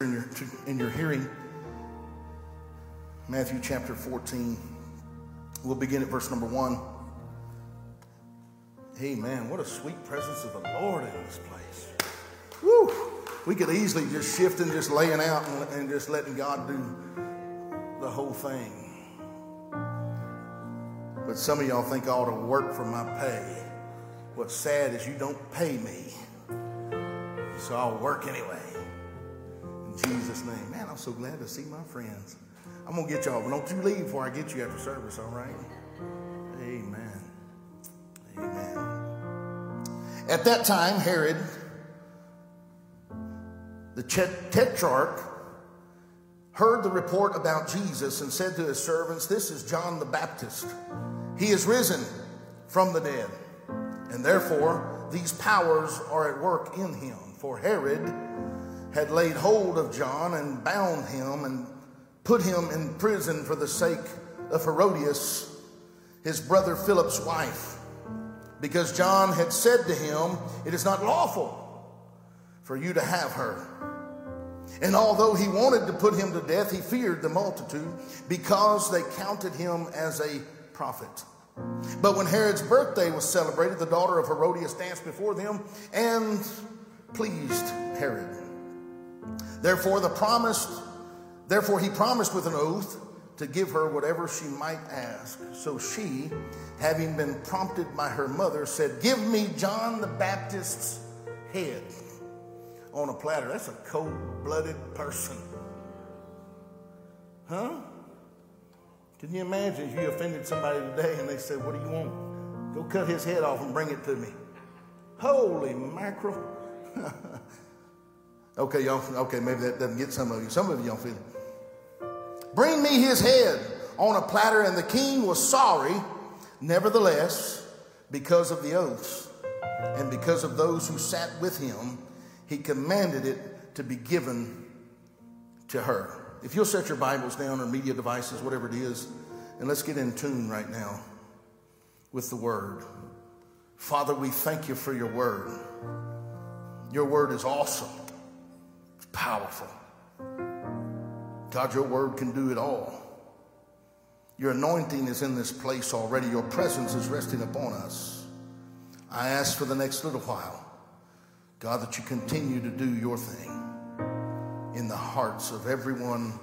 in your, in your hearing Matthew chapter 14. We'll begin at verse number 1. Hey man, What a sweet presence of the Lord in this place. Woo! We could easily just shift and just laying out and, and just letting God do the whole thing. But some of y'all think I ought to work for my pay. What's sad is you don't pay me. So I'll work anyway. Jesus' name. Man, I'm so glad to see my friends. I'm going to get y'all, but don't you leave before I get you after service, all right? Amen. Amen. At that time, Herod, the tetrarch, heard the report about Jesus and said to his servants, This is John the Baptist. He is risen from the dead, and therefore these powers are at work in him. For Herod, had laid hold of John and bound him and put him in prison for the sake of Herodias, his brother Philip's wife, because John had said to him, It is not lawful for you to have her. And although he wanted to put him to death, he feared the multitude because they counted him as a prophet. But when Herod's birthday was celebrated, the daughter of Herodias danced before them and pleased Herod. Therefore, the promised, therefore he promised with an oath to give her whatever she might ask. So she, having been prompted by her mother, said, Give me John the Baptist's head on a platter. That's a cold blooded person. Huh? Can you imagine if you offended somebody today and they said, What do you want? Go cut his head off and bring it to me. Holy mackerel. Okay, y'all, okay, maybe that doesn't get some of you. Some of you don't feel it. Bring me his head on a platter, and the king was sorry. Nevertheless, because of the oaths and because of those who sat with him, he commanded it to be given to her. If you'll set your Bibles down or media devices, whatever it is, and let's get in tune right now with the word. Father, we thank you for your word. Your word is awesome powerful. God, your word can do it all. Your anointing is in this place already. Your presence is resting upon us. I ask for the next little while, God, that you continue to do your thing in the hearts of everyone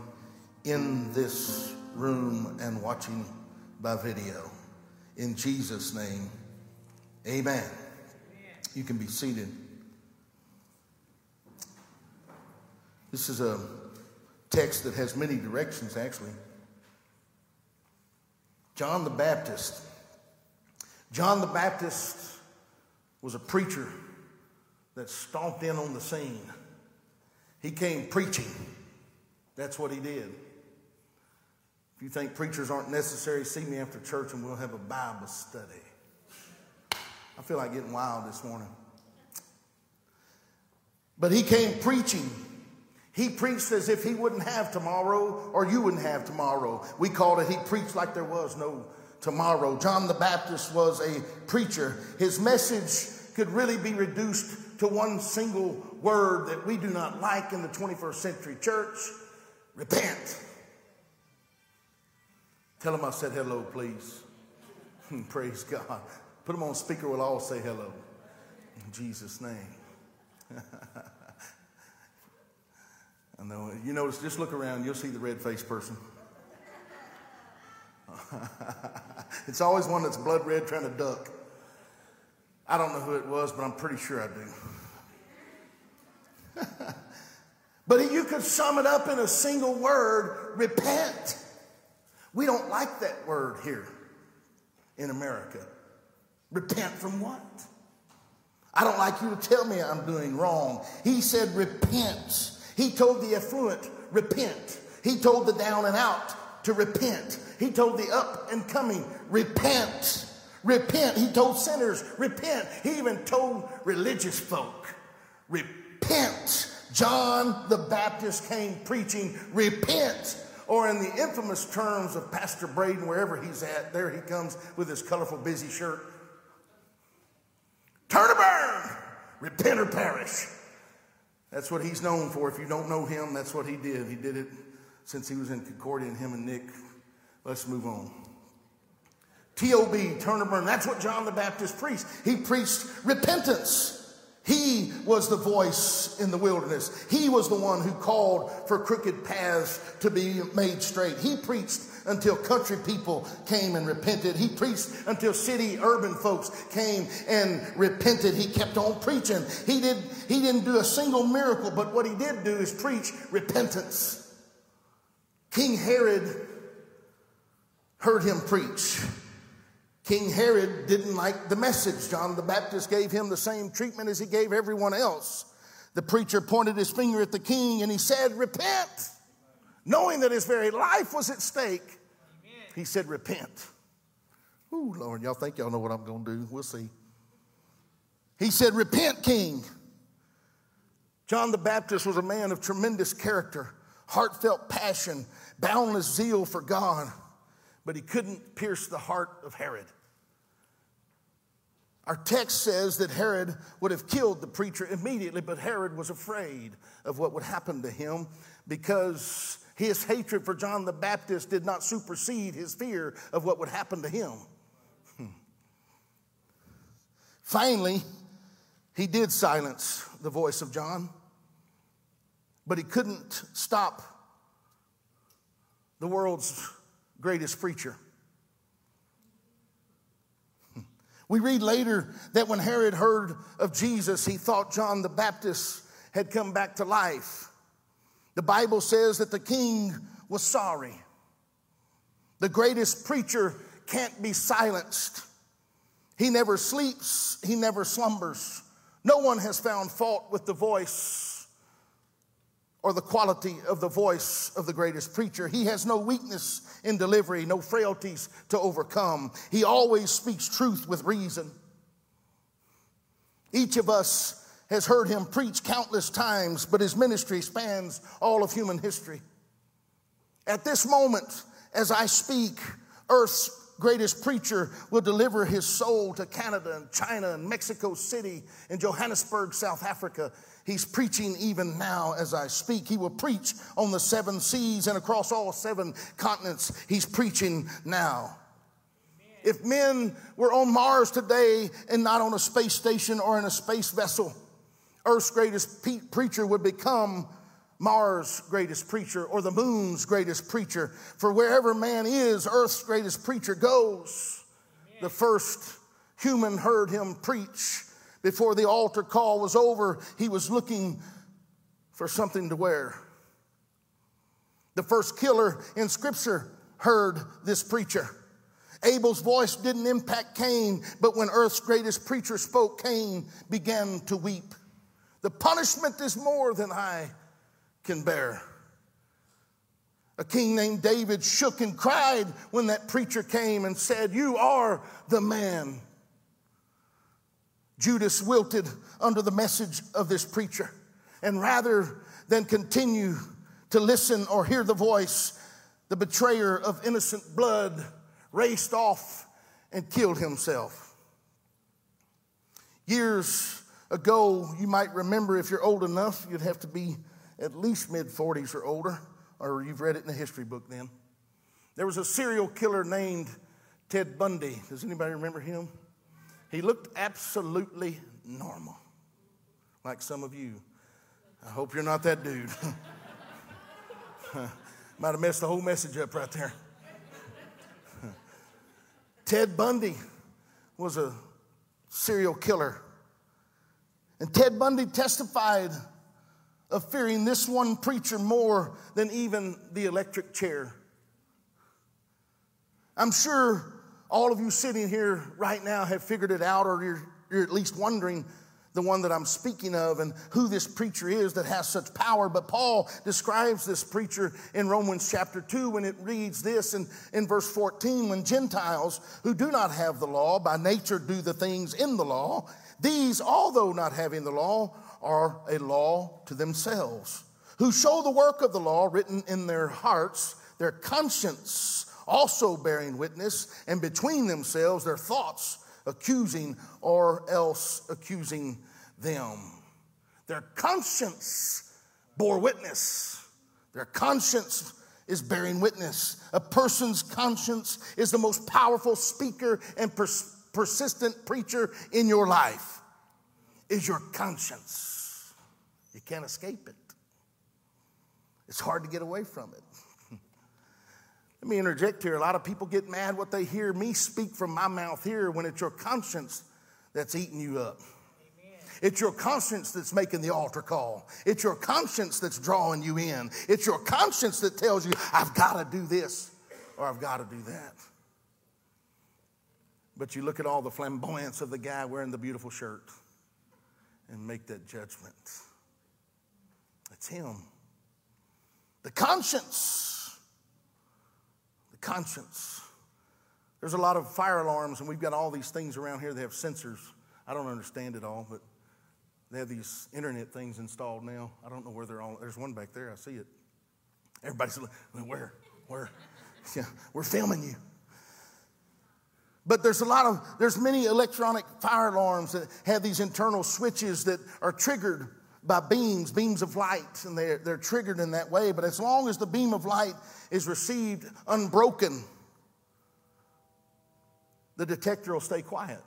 in this room and watching by video. In Jesus' name, amen. amen. You can be seated. This is a text that has many directions, actually. John the Baptist. John the Baptist was a preacher that stomped in on the scene. He came preaching. That's what he did. If you think preachers aren't necessary, see me after church and we'll have a Bible study. I feel like getting wild this morning. But he came preaching. He preached as if he wouldn't have tomorrow or you wouldn't have tomorrow. We called it, he preached like there was no tomorrow. John the Baptist was a preacher. His message could really be reduced to one single word that we do not like in the 21st century church repent. Tell him I said hello, please. Hmm, praise God. Put him on speaker, we'll all say hello. In Jesus' name. Know. You notice, just look around, you'll see the red faced person. it's always one that's blood red trying to duck. I don't know who it was, but I'm pretty sure I do. but you could sum it up in a single word repent. We don't like that word here in America. Repent from what? I don't like you to tell me I'm doing wrong. He said, repent he told the affluent, repent. He told the down and out to repent. He told the up and coming, repent. Repent. He told sinners, repent. He even told religious folk, repent. John the Baptist came preaching, repent. Or in the infamous terms of Pastor Braden, wherever he's at, there he comes with his colorful, busy shirt. Turn to burn, repent or perish. That's what he's known for. If you don't know him, that's what he did. He did it since he was in Concordia, and him and Nick. Let's move on. T.O.B., turn and burn. That's what John the Baptist preached. He preached repentance. He was the voice in the wilderness. He was the one who called for crooked paths to be made straight. He preached until country people came and repented. He preached until city urban folks came and repented. He kept on preaching. He did he didn't do a single miracle, but what he did do is preach repentance. King Herod heard him preach. King Herod didn't like the message. John the Baptist gave him the same treatment as he gave everyone else. The preacher pointed his finger at the king and he said, Repent. Knowing that his very life was at stake, he said, Repent. Ooh, Lord, y'all think y'all know what I'm going to do. We'll see. He said, Repent, king. John the Baptist was a man of tremendous character, heartfelt passion, boundless zeal for God, but he couldn't pierce the heart of Herod. Our text says that Herod would have killed the preacher immediately, but Herod was afraid of what would happen to him because his hatred for John the Baptist did not supersede his fear of what would happen to him. Hmm. Finally, he did silence the voice of John, but he couldn't stop the world's greatest preacher. We read later that when Herod heard of Jesus, he thought John the Baptist had come back to life. The Bible says that the king was sorry. The greatest preacher can't be silenced. He never sleeps, he never slumbers. No one has found fault with the voice or the quality of the voice of the greatest preacher. He has no weakness in delivery, no frailties to overcome. He always speaks truth with reason. Each of us has heard him preach countless times, but his ministry spans all of human history. At this moment, as I speak, Earth's greatest preacher will deliver his soul to Canada and China and Mexico City and Johannesburg, South Africa. He's preaching even now as I speak. He will preach on the seven seas and across all seven continents. He's preaching now. If men were on Mars today and not on a space station or in a space vessel, Earth's greatest pe- preacher would become Mars' greatest preacher or the moon's greatest preacher. For wherever man is, Earth's greatest preacher goes. Amen. The first human heard him preach. Before the altar call was over, he was looking for something to wear. The first killer in Scripture heard this preacher. Abel's voice didn't impact Cain, but when Earth's greatest preacher spoke, Cain began to weep. The punishment is more than I can bear. A king named David shook and cried when that preacher came and said, You are the man. Judas wilted under the message of this preacher. And rather than continue to listen or hear the voice, the betrayer of innocent blood raced off and killed himself. Years ago, you might remember if you're old enough, you'd have to be at least mid 40s or older, or you've read it in the history book then. There was a serial killer named Ted Bundy. Does anybody remember him? He looked absolutely normal, like some of you. I hope you're not that dude. Might have messed the whole message up right there. Ted Bundy was a serial killer. And Ted Bundy testified of fearing this one preacher more than even the electric chair. I'm sure all of you sitting here right now have figured it out, or you're, you're at least wondering the one that I'm speaking of and who this preacher is that has such power. But Paul describes this preacher in Romans chapter 2 when it reads this in, in verse 14 when Gentiles who do not have the law by nature do the things in the law, these, although not having the law, are a law to themselves, who show the work of the law written in their hearts, their conscience also bearing witness, and between themselves their thoughts accusing or else accusing them. Their conscience bore witness. Their conscience is bearing witness. A person's conscience is the most powerful speaker and pers- persistent preacher in your life. Is your conscience. You can't escape it. It's hard to get away from it. Let me interject here. A lot of people get mad what they hear me speak from my mouth here when it's your conscience that's eating you up. It's your conscience that's making the altar call. It's your conscience that's drawing you in. It's your conscience that tells you, I've got to do this or I've got to do that. But you look at all the flamboyance of the guy wearing the beautiful shirt and make that judgment. It's him. The conscience. Conscience. There's a lot of fire alarms, and we've got all these things around here that have sensors. I don't understand it all, but they have these internet things installed now. I don't know where they're all. There's one back there. I see it. Everybody's like, where? Where? Yeah, we're filming you. But there's a lot of, there's many electronic fire alarms that have these internal switches that are triggered by beams, beams of light, and they're, they're triggered in that way. But as long as the beam of light is received unbroken, the detector will stay quiet.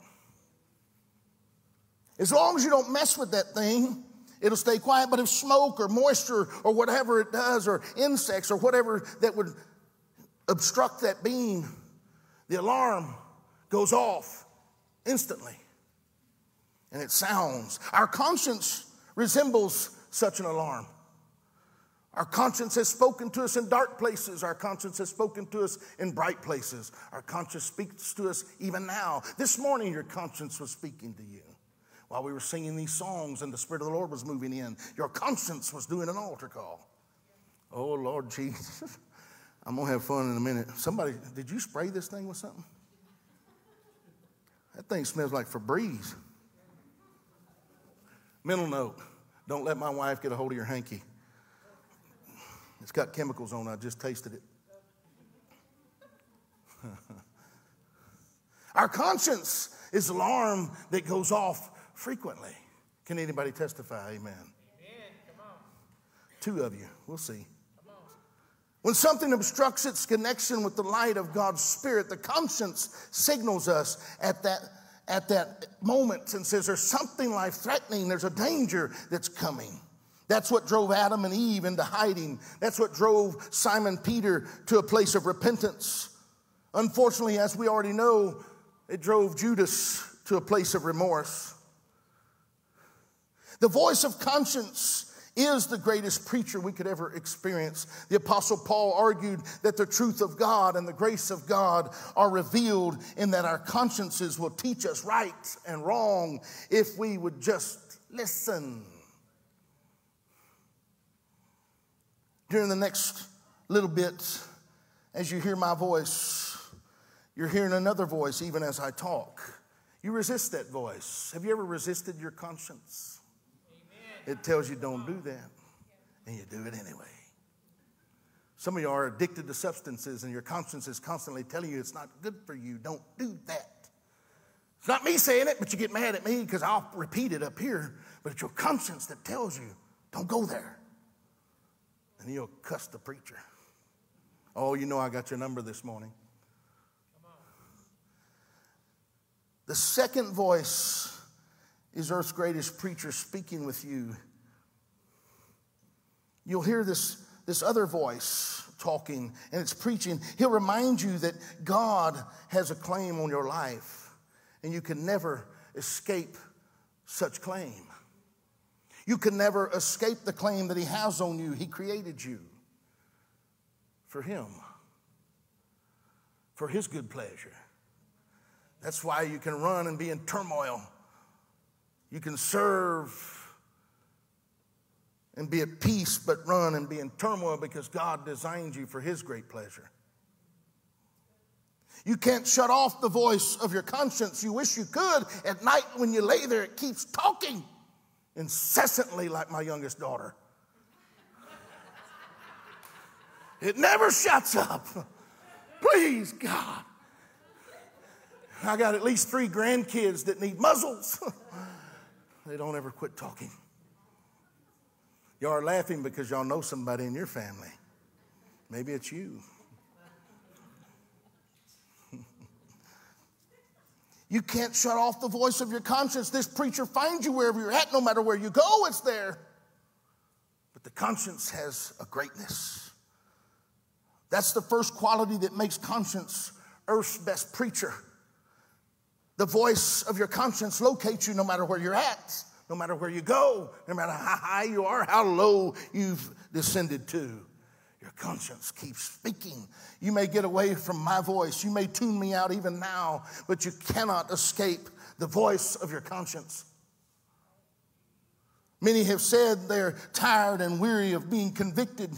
As long as you don't mess with that thing, it'll stay quiet. But if smoke or moisture or whatever it does, or insects or whatever that would obstruct that beam, the alarm goes off instantly. And it sounds. Our conscience resembles such an alarm. Our conscience has spoken to us in dark places. Our conscience has spoken to us in bright places. Our conscience speaks to us even now. This morning, your conscience was speaking to you. While we were singing these songs and the Spirit of the Lord was moving in, your conscience was doing an altar call. Oh, Lord Jesus. I'm going to have fun in a minute. Somebody, did you spray this thing with something? That thing smells like Febreze. Mental note don't let my wife get a hold of your hanky. It's got chemicals on it. I just tasted it. Our conscience is alarm that goes off frequently. Can anybody testify? Amen. Amen. Two of you. We'll see. When something obstructs its connection with the light of God's Spirit, the conscience signals us at that at that moment and says, There's something life threatening, there's a danger that's coming. That's what drove Adam and Eve into hiding. That's what drove Simon Peter to a place of repentance. Unfortunately, as we already know, it drove Judas to a place of remorse. The voice of conscience is the greatest preacher we could ever experience. The Apostle Paul argued that the truth of God and the grace of God are revealed in that our consciences will teach us right and wrong if we would just listen. During the next little bit, as you hear my voice, you're hearing another voice even as I talk. You resist that voice. Have you ever resisted your conscience? It tells you don't do that, and you do it anyway. Some of you are addicted to substances, and your conscience is constantly telling you it's not good for you. Don't do that. It's not me saying it, but you get mad at me because I'll repeat it up here. But it's your conscience that tells you, don't go there. And you'll cuss the preacher. Oh, you know I got your number this morning. The second voice is earth's greatest preacher speaking with you. You'll hear this, this other voice talking and it's preaching. He'll remind you that God has a claim on your life and you can never escape such claim. You can never escape the claim that He has on you. He created you for Him, for His good pleasure. That's why you can run and be in turmoil you can serve and be at peace, but run and be in turmoil because God designed you for His great pleasure. You can't shut off the voice of your conscience. You wish you could. At night, when you lay there, it keeps talking incessantly, like my youngest daughter. It never shuts up. Please, God. I got at least three grandkids that need muzzles. They don't ever quit talking. Y'all are laughing because y'all know somebody in your family. Maybe it's you. you can't shut off the voice of your conscience. This preacher finds you wherever you're at, no matter where you go, it's there. But the conscience has a greatness. That's the first quality that makes conscience earth's best preacher. The voice of your conscience locates you no matter where you're at, no matter where you go, no matter how high you are, how low you've descended to. Your conscience keeps speaking. You may get away from my voice. You may tune me out even now, but you cannot escape the voice of your conscience. Many have said they're tired and weary of being convicted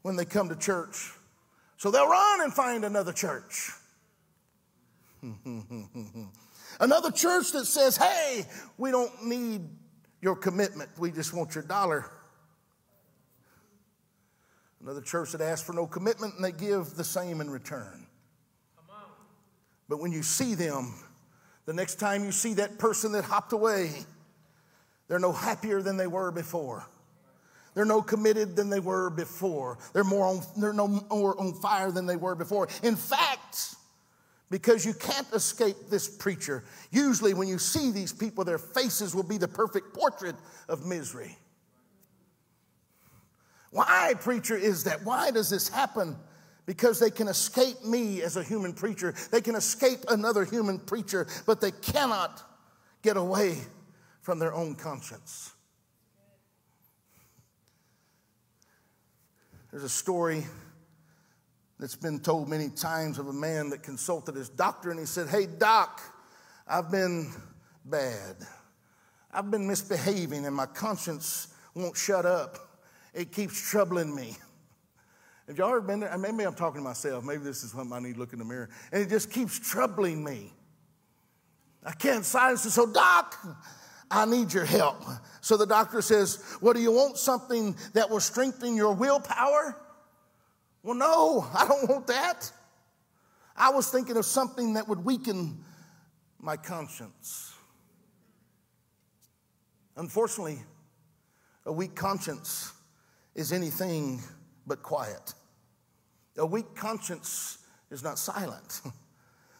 when they come to church. So they'll run and find another church. another church that says, hey, we don't need your commitment, we just want your dollar. Another church that asks for no commitment and they give the same in return. But when you see them, the next time you see that person that hopped away, they're no happier than they were before. They're no committed than they were before. They're more on, they're no more on fire than they were before. In fact, because you can't escape this preacher, usually when you see these people, their faces will be the perfect portrait of misery. Why, preacher, is that? Why does this happen? Because they can escape me as a human preacher. They can escape another human preacher, but they cannot get away from their own conscience. There's a story that's been told many times of a man that consulted his doctor and he said, Hey, doc, I've been bad. I've been misbehaving and my conscience won't shut up. It keeps troubling me. Have y'all ever been there? Maybe I'm talking to myself. Maybe this is when I need to look in the mirror. And it just keeps troubling me. I can't silence it. So, Doc, I need your help. So the doctor says, Well, do you want something that will strengthen your willpower? Well, no, I don't want that. I was thinking of something that would weaken my conscience. Unfortunately, a weak conscience is anything but quiet. A weak conscience is not silent.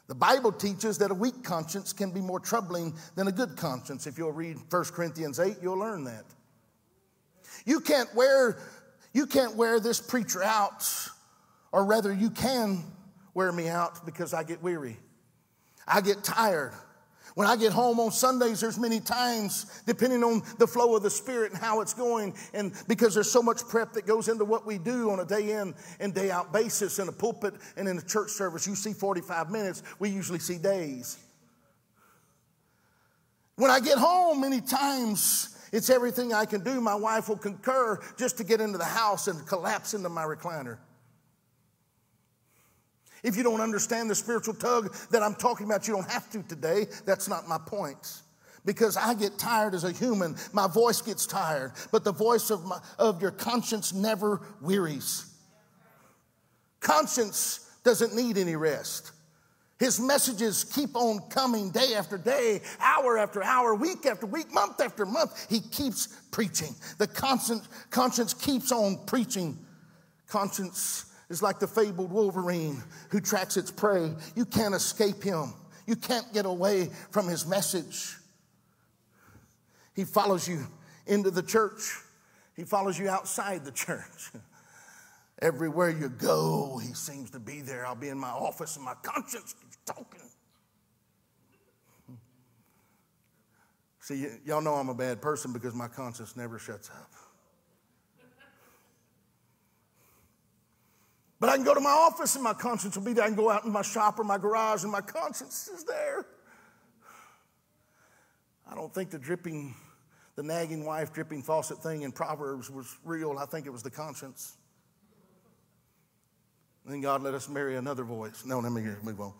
The Bible teaches that a weak conscience can be more troubling than a good conscience. If you'll read 1 Corinthians 8, you'll learn that. You can't wear, you can't wear this preacher out, or rather, you can wear me out because I get weary. I get tired. When I get home on Sundays, there's many times, depending on the flow of the Spirit and how it's going, and because there's so much prep that goes into what we do on a day in and day out basis in a pulpit and in a church service. You see 45 minutes, we usually see days. When I get home, many times it's everything I can do. My wife will concur just to get into the house and collapse into my recliner. If you don't understand the spiritual tug that I'm talking about, you don't have to today. That's not my point. Because I get tired as a human, my voice gets tired, but the voice of, my, of your conscience never wearies. Conscience doesn't need any rest. His messages keep on coming day after day, hour after hour, week after week, month after month. He keeps preaching. The conscience, conscience keeps on preaching. Conscience is like the fabled Wolverine who tracks its prey. You can't escape him, you can't get away from his message. He follows you into the church, he follows you outside the church. Everywhere you go, he seems to be there. I'll be in my office and my conscience keeps talking. See, y- y'all know I'm a bad person because my conscience never shuts up. But I can go to my office and my conscience will be there. I can go out in my shop or my garage and my conscience is there. I don't think the dripping, the nagging wife dripping faucet thing in Proverbs was real. I think it was the conscience. Then God let us marry another voice. No, let me move on.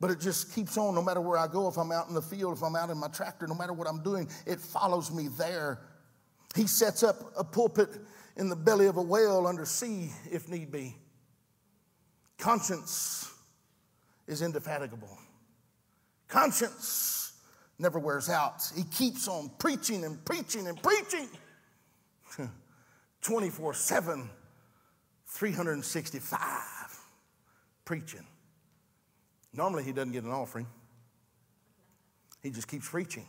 But it just keeps on no matter where I go. If I'm out in the field, if I'm out in my tractor, no matter what I'm doing, it follows me there. He sets up a pulpit in the belly of a whale under sea if need be. Conscience is indefatigable. Conscience never wears out. He keeps on preaching and preaching and preaching 24 7, 365 preaching. Normally, he doesn't get an offering, he just keeps preaching.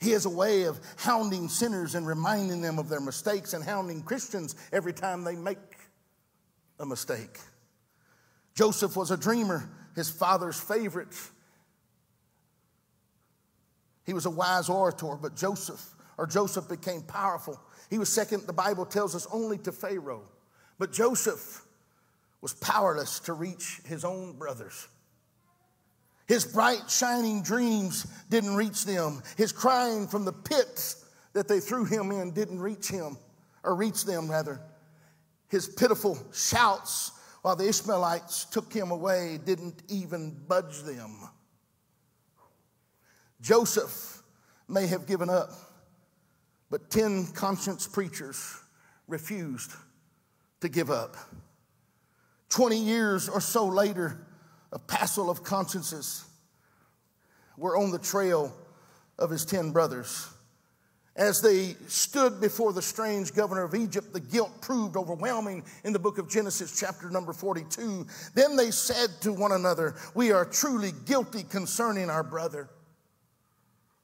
He has a way of hounding sinners and reminding them of their mistakes and hounding Christians every time they make a mistake. Joseph was a dreamer, his father's favorite. He was a wise orator, but Joseph, or Joseph became powerful. He was second, the Bible tells us, only to Pharaoh. But Joseph was powerless to reach his own brothers. His bright, shining dreams didn't reach them. His crying from the pits that they threw him in didn't reach him, or reach them, rather. His pitiful shouts while the Ishmaelites took him away didn't even budge them. Joseph may have given up, but 10 conscience preachers refused to give up. 20 years or so later, a passel of consciences were on the trail of his 10 brothers. As they stood before the strange governor of Egypt, the guilt proved overwhelming in the book of Genesis, chapter number 42. Then they said to one another, We are truly guilty concerning our brother.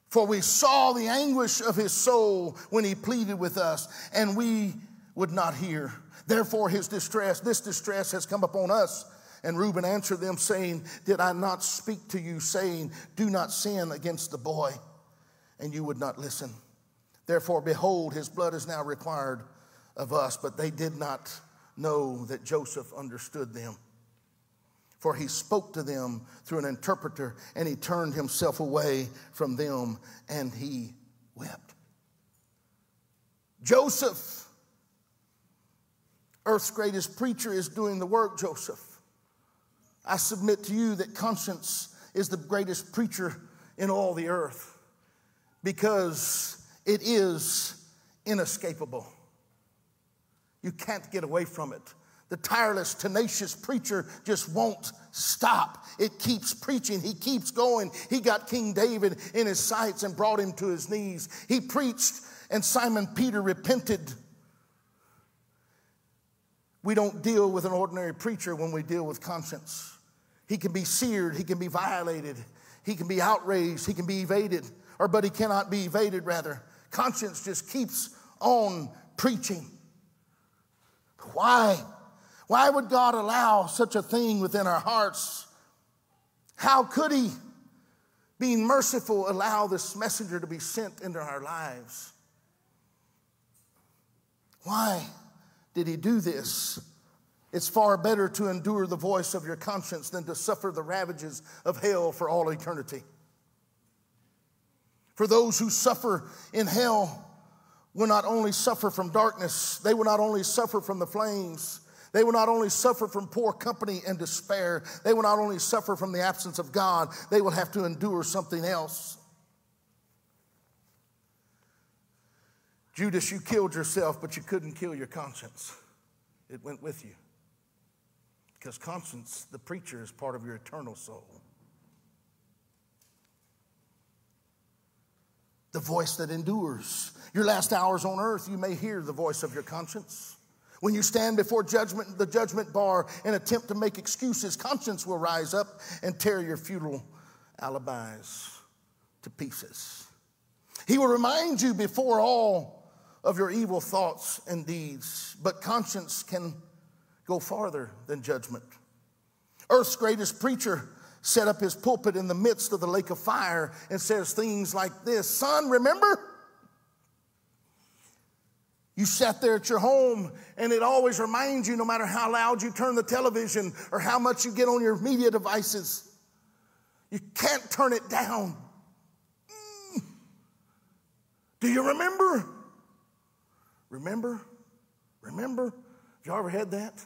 For we saw the anguish of his soul when he pleaded with us, and we would not hear. Therefore, his distress, this distress has come upon us. And Reuben answered them, saying, Did I not speak to you, saying, Do not sin against the boy? And you would not listen. Therefore, behold, his blood is now required of us. But they did not know that Joseph understood them. For he spoke to them through an interpreter, and he turned himself away from them, and he wept. Joseph, earth's greatest preacher, is doing the work, Joseph. I submit to you that conscience is the greatest preacher in all the earth because it is inescapable. You can't get away from it. The tireless, tenacious preacher just won't stop. It keeps preaching. He keeps going. He got King David in his sights and brought him to his knees. He preached, and Simon Peter repented. We don't deal with an ordinary preacher when we deal with conscience. He can be seared, he can be violated, he can be outraged, he can be evaded, or but he cannot be evaded, rather. Conscience just keeps on preaching. Why? Why would God allow such a thing within our hearts? How could He, being merciful, allow this messenger to be sent into our lives? Why did He do this? It's far better to endure the voice of your conscience than to suffer the ravages of hell for all eternity. For those who suffer in hell will not only suffer from darkness, they will not only suffer from the flames, they will not only suffer from poor company and despair, they will not only suffer from the absence of God, they will have to endure something else. Judas, you killed yourself, but you couldn't kill your conscience. It went with you. Because conscience, the preacher, is part of your eternal soul. The voice that endures. Your last hours on earth, you may hear the voice of your conscience. When you stand before judgment, the judgment bar, and attempt to make excuses, conscience will rise up and tear your futile alibis to pieces. He will remind you before all of your evil thoughts and deeds, but conscience can go farther than judgment. Earth's greatest preacher set up his pulpit in the midst of the lake of fire and says things like this Son, remember? You sat there at your home, and it always reminds you, no matter how loud you turn the television or how much you get on your media devices, you can't turn it down. Mm. Do you remember? Remember? Remember? Have you ever had that?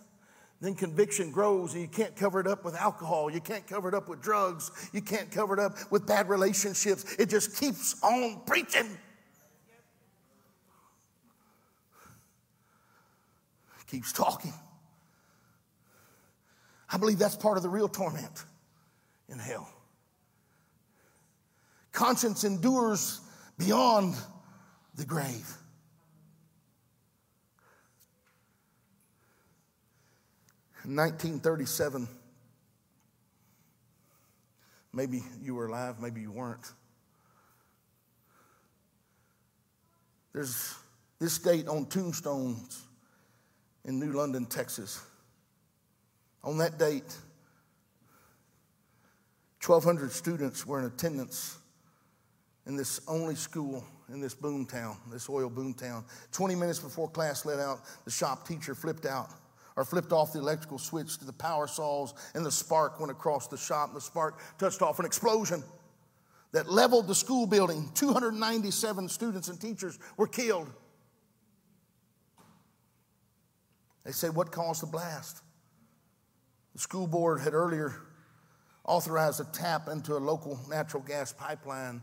Then conviction grows and you can't cover it up with alcohol. You can't cover it up with drugs. You can't cover it up with bad relationships. It just keeps on preaching. Keeps talking. I believe that's part of the real torment in hell. Conscience endures beyond the grave. 1937, maybe you were alive, maybe you weren't. There's this date on tombstones in New London, Texas. On that date, 1,200 students were in attendance in this only school in this boom town, this oil boom town. 20 minutes before class let out, the shop teacher flipped out or flipped off the electrical switch to the power saws, and the spark went across the shop. and The spark touched off an explosion that leveled the school building. 297 students and teachers were killed. They say, What caused the blast? The school board had earlier authorized a tap into a local natural gas pipeline,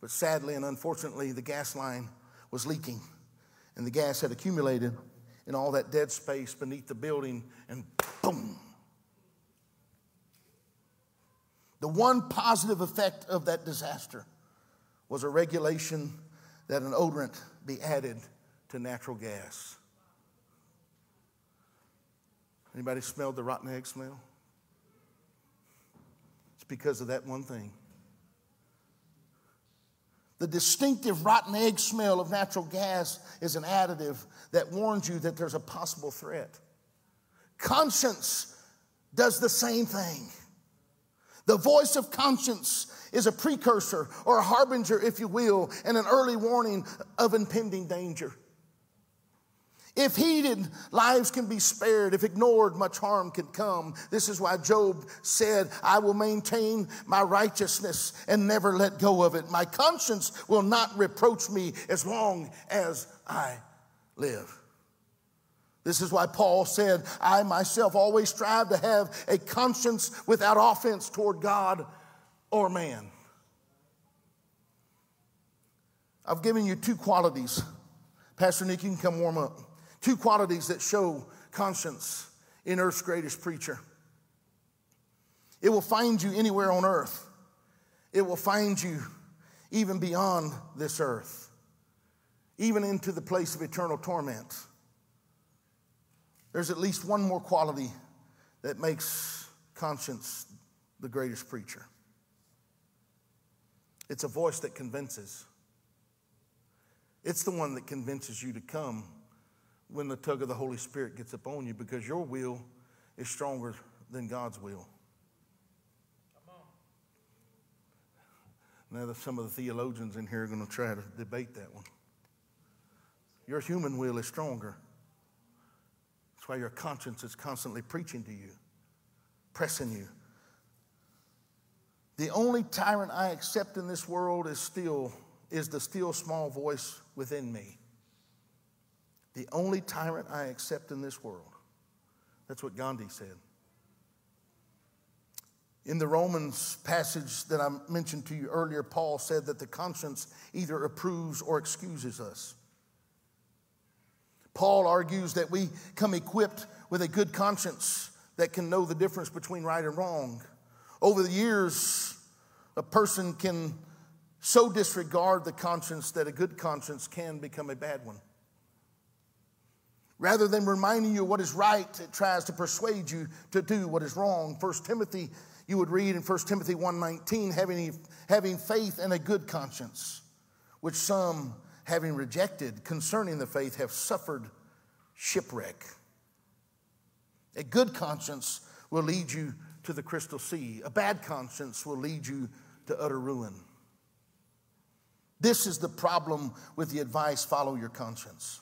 but sadly and unfortunately, the gas line was leaking, and the gas had accumulated in all that dead space beneath the building, and boom. The one positive effect of that disaster was a regulation that an odorant be added to natural gas. Anybody smelled the rotten egg smell? It's because of that one thing. The distinctive rotten egg smell of natural gas is an additive that warns you that there's a possible threat. Conscience does the same thing. The voice of conscience is a precursor or a harbinger, if you will, and an early warning of impending danger. If heeded, lives can be spared. If ignored, much harm can come. This is why Job said, I will maintain my righteousness and never let go of it. My conscience will not reproach me as long as I live. This is why Paul said, I myself always strive to have a conscience without offense toward God or man. I've given you two qualities. Pastor Nick, you can come warm up. Two qualities that show conscience in earth's greatest preacher. It will find you anywhere on earth, it will find you even beyond this earth, even into the place of eternal torment. There's at least one more quality that makes conscience the greatest preacher it's a voice that convinces. It's the one that convinces you to come when the tug of the Holy Spirit gets upon you because your will is stronger than God's will. Now, some of the theologians in here are going to try to debate that one. Your human will is stronger. That's why your conscience is constantly preaching to you, pressing you. The only tyrant I accept in this world is still is the still small voice within me the only tyrant I accept in this world. That's what Gandhi said. In the Romans passage that I mentioned to you earlier, Paul said that the conscience either approves or excuses us. Paul argues that we come equipped with a good conscience that can know the difference between right and wrong. Over the years, a person can so disregard the conscience that a good conscience can become a bad one. Rather than reminding you what is right, it tries to persuade you to do what is wrong. First Timothy, you would read in 1 Timothy 1:19, having, having faith and a good conscience, which some, having rejected concerning the faith, have suffered shipwreck. A good conscience will lead you to the crystal sea. A bad conscience will lead you to utter ruin. This is the problem with the advice follow your conscience.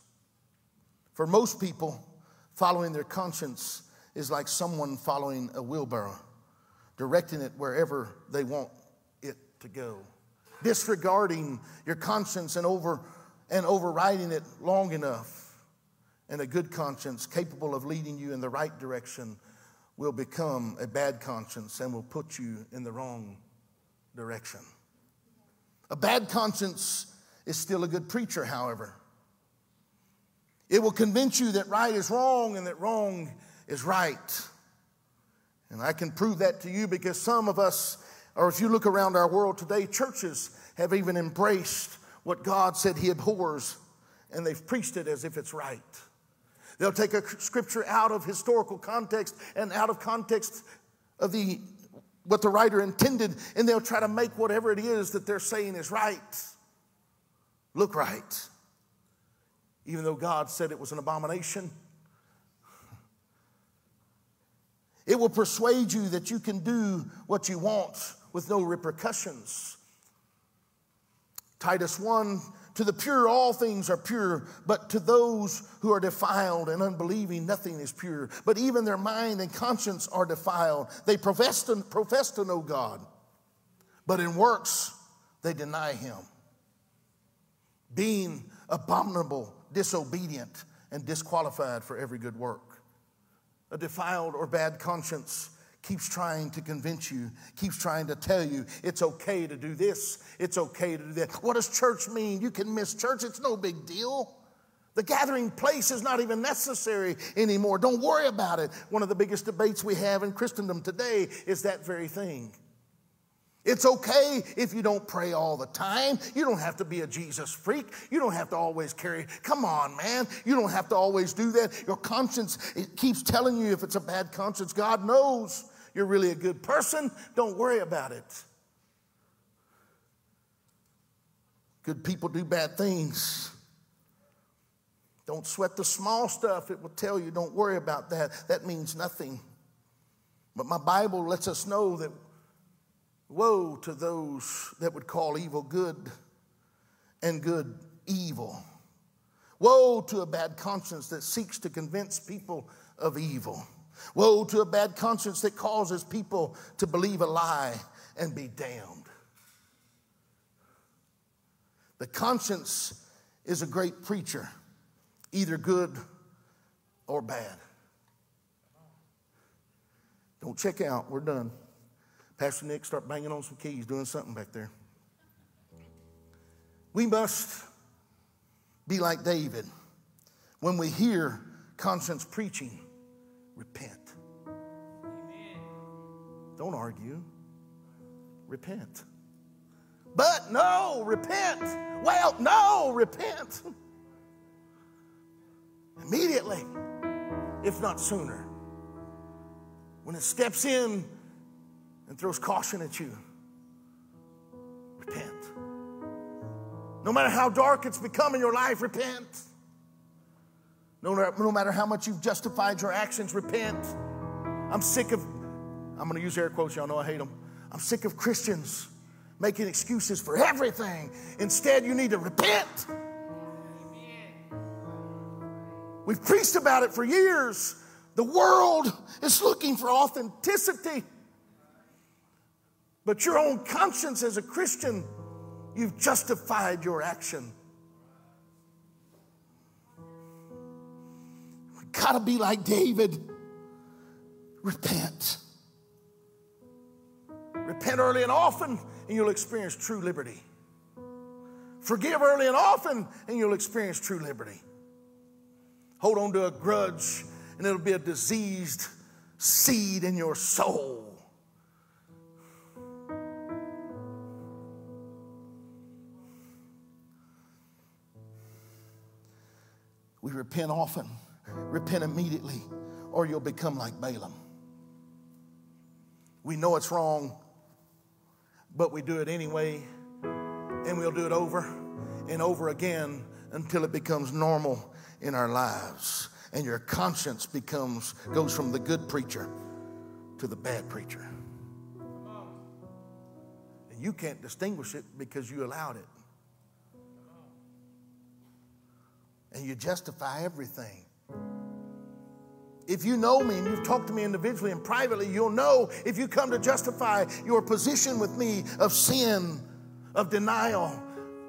For most people, following their conscience is like someone following a wheelbarrow, directing it wherever they want it to go. Disregarding your conscience and over and overriding it long enough, and a good conscience capable of leading you in the right direction will become a bad conscience and will put you in the wrong direction. A bad conscience is still a good preacher, however. It will convince you that right is wrong and that wrong is right. And I can prove that to you because some of us, or if you look around our world today, churches have even embraced what God said He abhors, and they've preached it as if it's right. They'll take a scripture out of historical context and out of context of the what the writer intended, and they'll try to make whatever it is that they're saying is right look right. Even though God said it was an abomination, it will persuade you that you can do what you want with no repercussions. Titus 1 To the pure, all things are pure, but to those who are defiled and unbelieving, nothing is pure. But even their mind and conscience are defiled. They profess to, profess to know God, but in works they deny Him. Being abominable, disobedient, and disqualified for every good work. A defiled or bad conscience keeps trying to convince you, keeps trying to tell you it's okay to do this, it's okay to do that. What does church mean? You can miss church, it's no big deal. The gathering place is not even necessary anymore. Don't worry about it. One of the biggest debates we have in Christendom today is that very thing. It's okay if you don't pray all the time. You don't have to be a Jesus freak. You don't have to always carry. Come on, man. You don't have to always do that. Your conscience it keeps telling you if it's a bad conscience. God knows you're really a good person. Don't worry about it. Good people do bad things. Don't sweat the small stuff. It will tell you, don't worry about that. That means nothing. But my Bible lets us know that Woe to those that would call evil good and good evil. Woe to a bad conscience that seeks to convince people of evil. Woe to a bad conscience that causes people to believe a lie and be damned. The conscience is a great preacher, either good or bad. Don't check out, we're done. Pastor Nick, start banging on some keys, doing something back there. We must be like David. When we hear conscience preaching, repent. Amen. Don't argue, repent. But no, repent. Well, no, repent. Immediately, if not sooner. When it steps in and throws caution at you, repent. No matter how dark it's become in your life, repent. No, no matter how much you've justified your actions, repent. I'm sick of, I'm going to use air quotes, y'all know I hate them. I'm sick of Christians making excuses for everything. Instead, you need to repent. We've preached about it for years. The world is looking for authenticity. But your own conscience as a Christian, you've justified your action. We gotta be like David. Repent. Repent early and often, and you'll experience true liberty. Forgive early and often, and you'll experience true liberty. Hold on to a grudge, and it'll be a diseased seed in your soul. We repent often, repent immediately, or you'll become like Balaam. We know it's wrong, but we do it anyway, and we'll do it over and over again until it becomes normal in our lives. And your conscience becomes, goes from the good preacher to the bad preacher. And you can't distinguish it because you allowed it. And you justify everything. If you know me and you've talked to me individually and privately, you'll know if you come to justify your position with me of sin, of denial,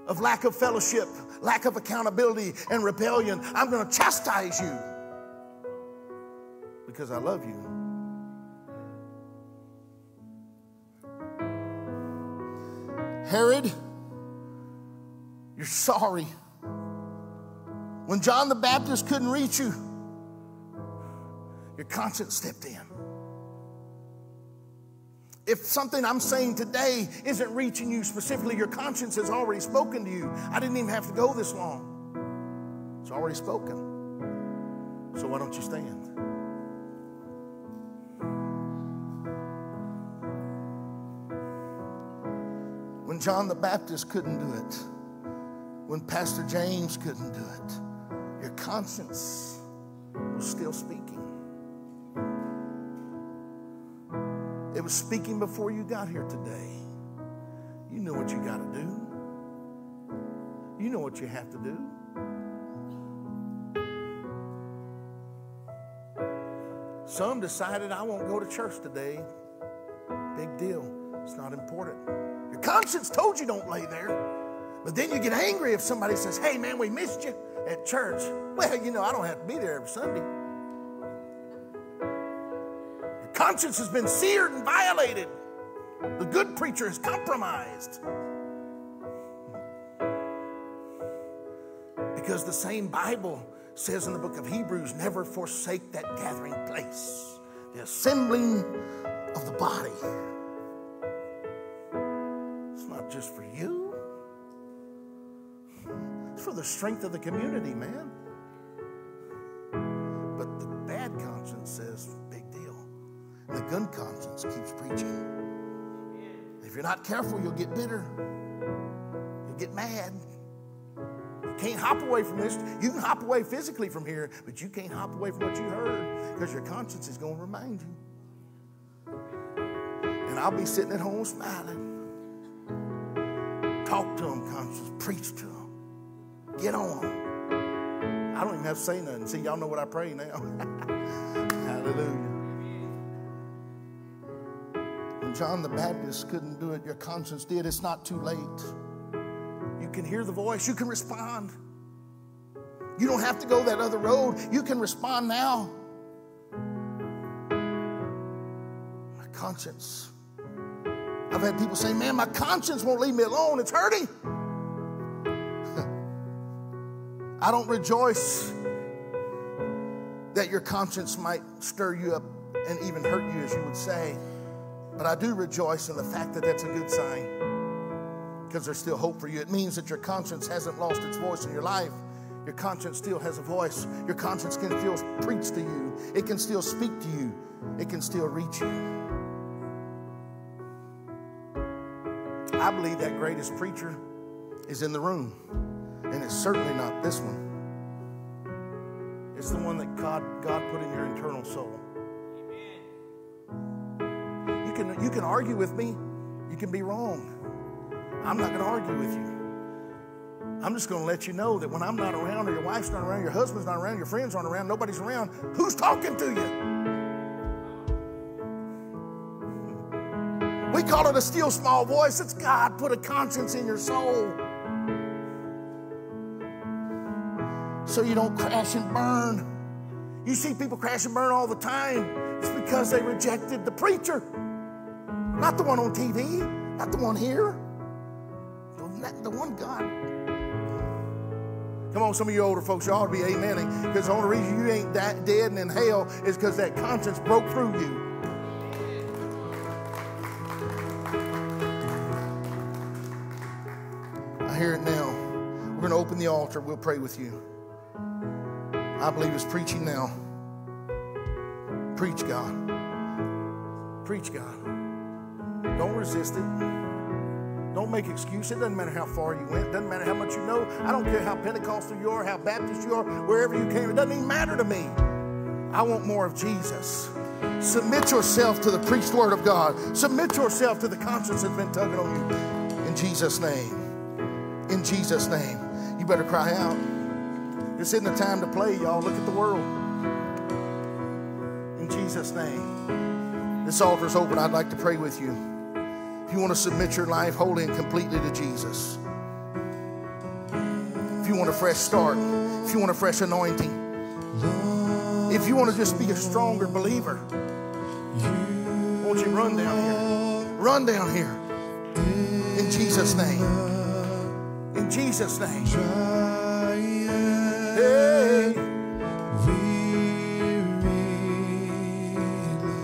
of lack of fellowship, lack of accountability, and rebellion, I'm going to chastise you because I love you. Herod, you're sorry. When John the Baptist couldn't reach you, your conscience stepped in. If something I'm saying today isn't reaching you specifically, your conscience has already spoken to you. I didn't even have to go this long. It's already spoken. So why don't you stand? When John the Baptist couldn't do it, when Pastor James couldn't do it, conscience was still speaking. It was speaking before you got here today. You know what you got to do. You know what you have to do. Some decided I won't go to church today. Big deal. It's not important. Your conscience told you don't lay there. But then you get angry if somebody says, hey man, we missed you at church. Well, you know, I don't have to be there every Sunday Your conscience has been seared and violated. The good preacher is compromised. Because the same Bible says in the book of Hebrews never forsake that gathering place, the assembling of the body. It's not just for you, for the strength of the community, man. But the bad conscience says, big deal. the gun conscience keeps preaching. If you're not careful, you'll get bitter. You'll get mad. You can't hop away from this. You can hop away physically from here, but you can't hop away from what you heard because your conscience is going to remind you. And I'll be sitting at home smiling. Talk to them, conscience. Preach to them. Get on. I don't even have to say nothing. See, y'all know what I pray now. Hallelujah. When John the Baptist couldn't do it, your conscience did. It's not too late. You can hear the voice, you can respond. You don't have to go that other road, you can respond now. My conscience. I've had people say, Man, my conscience won't leave me alone, it's hurting. I don't rejoice that your conscience might stir you up and even hurt you, as you would say. But I do rejoice in the fact that that's a good sign because there's still hope for you. It means that your conscience hasn't lost its voice in your life. Your conscience still has a voice. Your conscience can still preach to you, it can still speak to you, it can still reach you. I believe that greatest preacher is in the room, and it's certainly not this one. It's the one that God, God put in your internal soul Amen. You can, you can argue with me. You can be wrong. I'm not going to argue with you. I'm just going to let you know that when I'm not around, or your wife's not around, your husband's not around, your friends aren't around, nobody's around, who's talking to you? We call it a still small voice. It's God put a conscience in your soul. So you don't crash and burn. You see people crash and burn all the time. It's because they rejected the preacher. Not the one on TV, not the one here, the, one God. Come on, some of you older folks, you ought to be amening because the only reason you ain't that dead and in hell is because that conscience broke through you. I hear it now. We're going to open the altar. We'll pray with you. I believe it's preaching now. Preach, God. Preach, God. Don't resist it. Don't make excuses. It doesn't matter how far you went. It doesn't matter how much you know. I don't care how Pentecostal you are, how Baptist you are, wherever you came. It doesn't even matter to me. I want more of Jesus. Submit yourself to the preached word of God. Submit yourself to the conscience that's been tugging on you. In Jesus' name. In Jesus' name. You better cry out. This isn't the time to play, y'all. Look at the world. In Jesus' name. This altar's open. I'd like to pray with you If you want to submit your life wholly and completely to Jesus, if you want a fresh start, if you want a fresh anointing, if you want to just be a stronger believer, won't you run down here? Run down here. In Jesus' name. In Jesus' name.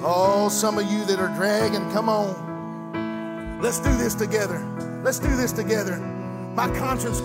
Oh, some of you that are dragging, come on. Let's do this together. Let's do this together. My conscience